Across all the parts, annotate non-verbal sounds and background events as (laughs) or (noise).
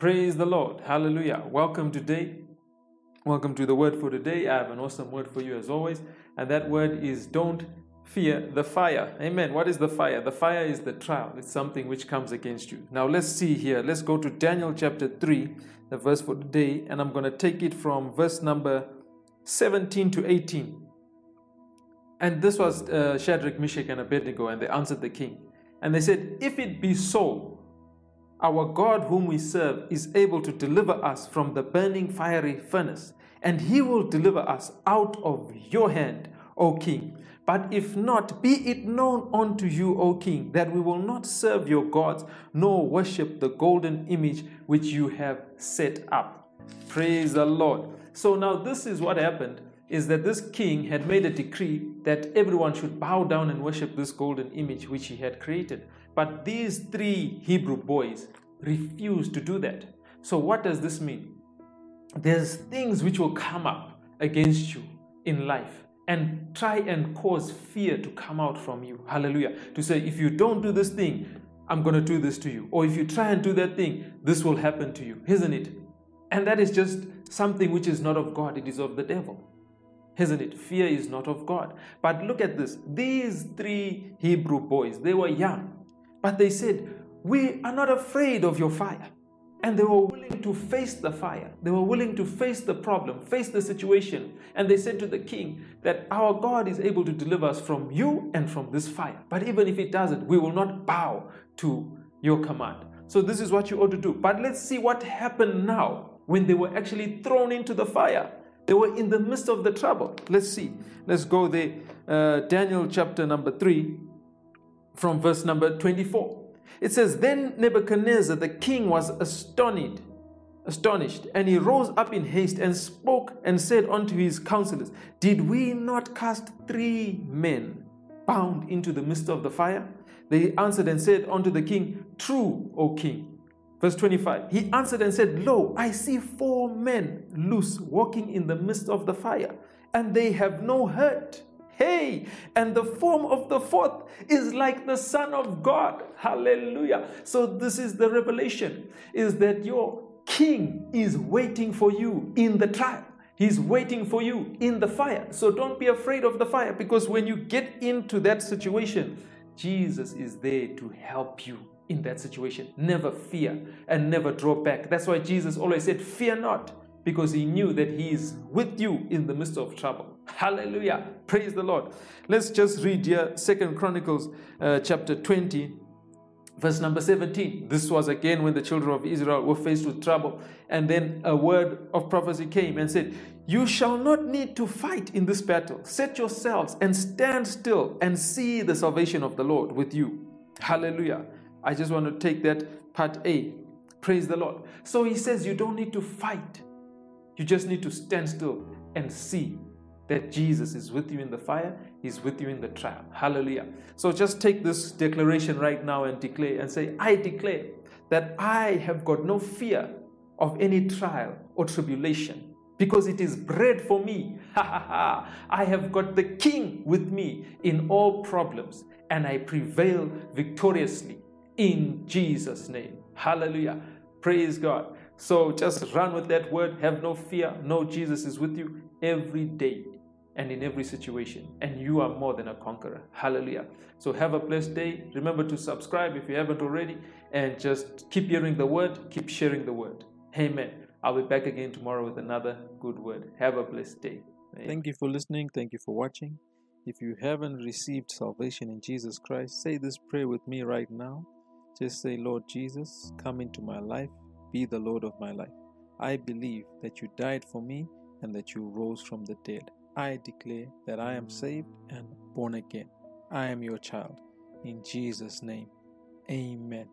Praise the Lord. Hallelujah. Welcome today. Welcome to the word for today. I have an awesome word for you as always. And that word is don't fear the fire. Amen. What is the fire? The fire is the trial. It's something which comes against you. Now let's see here. Let's go to Daniel chapter 3, the verse for today. And I'm going to take it from verse number 17 to 18. And this was uh, Shadrach, Meshach, and Abednego, and they answered the king. And they said, If it be so, our God, whom we serve, is able to deliver us from the burning fiery furnace, and he will deliver us out of your hand, O king. But if not, be it known unto you, O king, that we will not serve your gods, nor worship the golden image which you have set up. Praise the Lord. So now this is what happened is that this king had made a decree that everyone should bow down and worship this golden image which he had created. But these three Hebrew boys refused to do that. So, what does this mean? There's things which will come up against you in life and try and cause fear to come out from you. Hallelujah. To say, if you don't do this thing, I'm going to do this to you. Or if you try and do that thing, this will happen to you, isn't it? And that is just something which is not of God, it is of the devil. Isn't it? Fear is not of God. But look at this. These three Hebrew boys, they were young. But they said, We are not afraid of your fire. And they were willing to face the fire. They were willing to face the problem, face the situation. And they said to the king that our God is able to deliver us from you and from this fire. But even if it doesn't, we will not bow to your command. So this is what you ought to do. But let's see what happened now when they were actually thrown into the fire. They were in the midst of the trouble. Let's see. Let's go there. Uh, Daniel chapter number 3 from verse number 24. It says, Then Nebuchadnezzar the king was astonished, astonished, and he rose up in haste and spoke and said unto his counselors, Did we not cast three men bound into the midst of the fire? They answered and said unto the king, True, O king. Verse 25 He answered and said, Lo, I see four men loose walking in the midst of the fire, and they have no hurt Hey, and the form of the fourth is like the Son of God. Hallelujah. So, this is the revelation is that your king is waiting for you in the trial. He's waiting for you in the fire. So don't be afraid of the fire because when you get into that situation, Jesus is there to help you in that situation. Never fear and never draw back. That's why Jesus always said, Fear not, because he knew that he is with you in the midst of trouble. Hallelujah. Praise the Lord. Let's just read here Second Chronicles uh, chapter 20 verse number 17 this was again when the children of israel were faced with trouble. And then a word of prophecy came and said you shall not need to fight in this battle. Set yourselves and stand still and see the salvation of the lord with you. Hallelujah. I just want to take that part a. Praise the lord. So he says you don't need to fight you just need to stand still and see that Jesus is with you in the fire, He's with you in the trial. Hallelujah. So just take this declaration right now and declare and say, I declare that I have got no fear of any trial or tribulation because it is bread for me. (laughs) I have got the King with me in all problems and I prevail victoriously in Jesus' name. Hallelujah. Praise God. So just run with that word. Have no fear. Know Jesus is with you every day and in every situation. And you are more than a conqueror. Hallelujah. So have a blessed day. Remember to subscribe if you haven't already. And just keep hearing the word, keep sharing the word. Amen. I'll be back again tomorrow with another good word. Have a blessed day. Amen. Thank you for listening. Thank you for watching. If you haven't received salvation in Jesus Christ, say this prayer with me right now. Just say, Lord Jesus, come into my life, be the Lord of my life. I believe that you died for me and that you rose from the dead. I declare that I am saved and born again. I am your child. In Jesus' name, amen.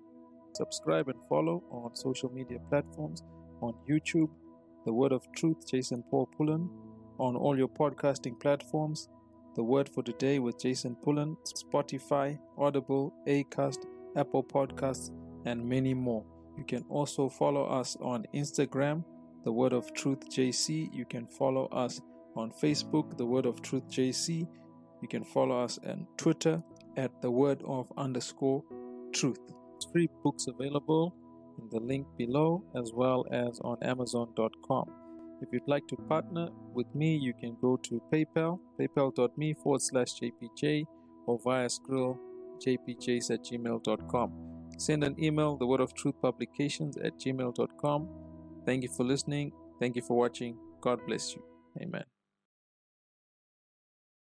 Subscribe and follow on social media platforms on YouTube, The Word of Truth, Jason Paul Pullen, on all your podcasting platforms, The Word for Today with Jason Pullen, Spotify, Audible, Acast, Apple Podcasts, and many more. You can also follow us on Instagram, The Word of Truth JC. You can follow us on Facebook, The Word of Truth JC. You can follow us on Twitter at The Word of underscore Truth. Free books available in the link below as well as on Amazon.com. If you'd like to partner with me, you can go to PayPal, paypal.me forward slash JPJ, or via Skrill, jpjs at gmail.com. Send an email, the word of truth publications at gmail.com. Thank you for listening. Thank you for watching. God bless you. Amen.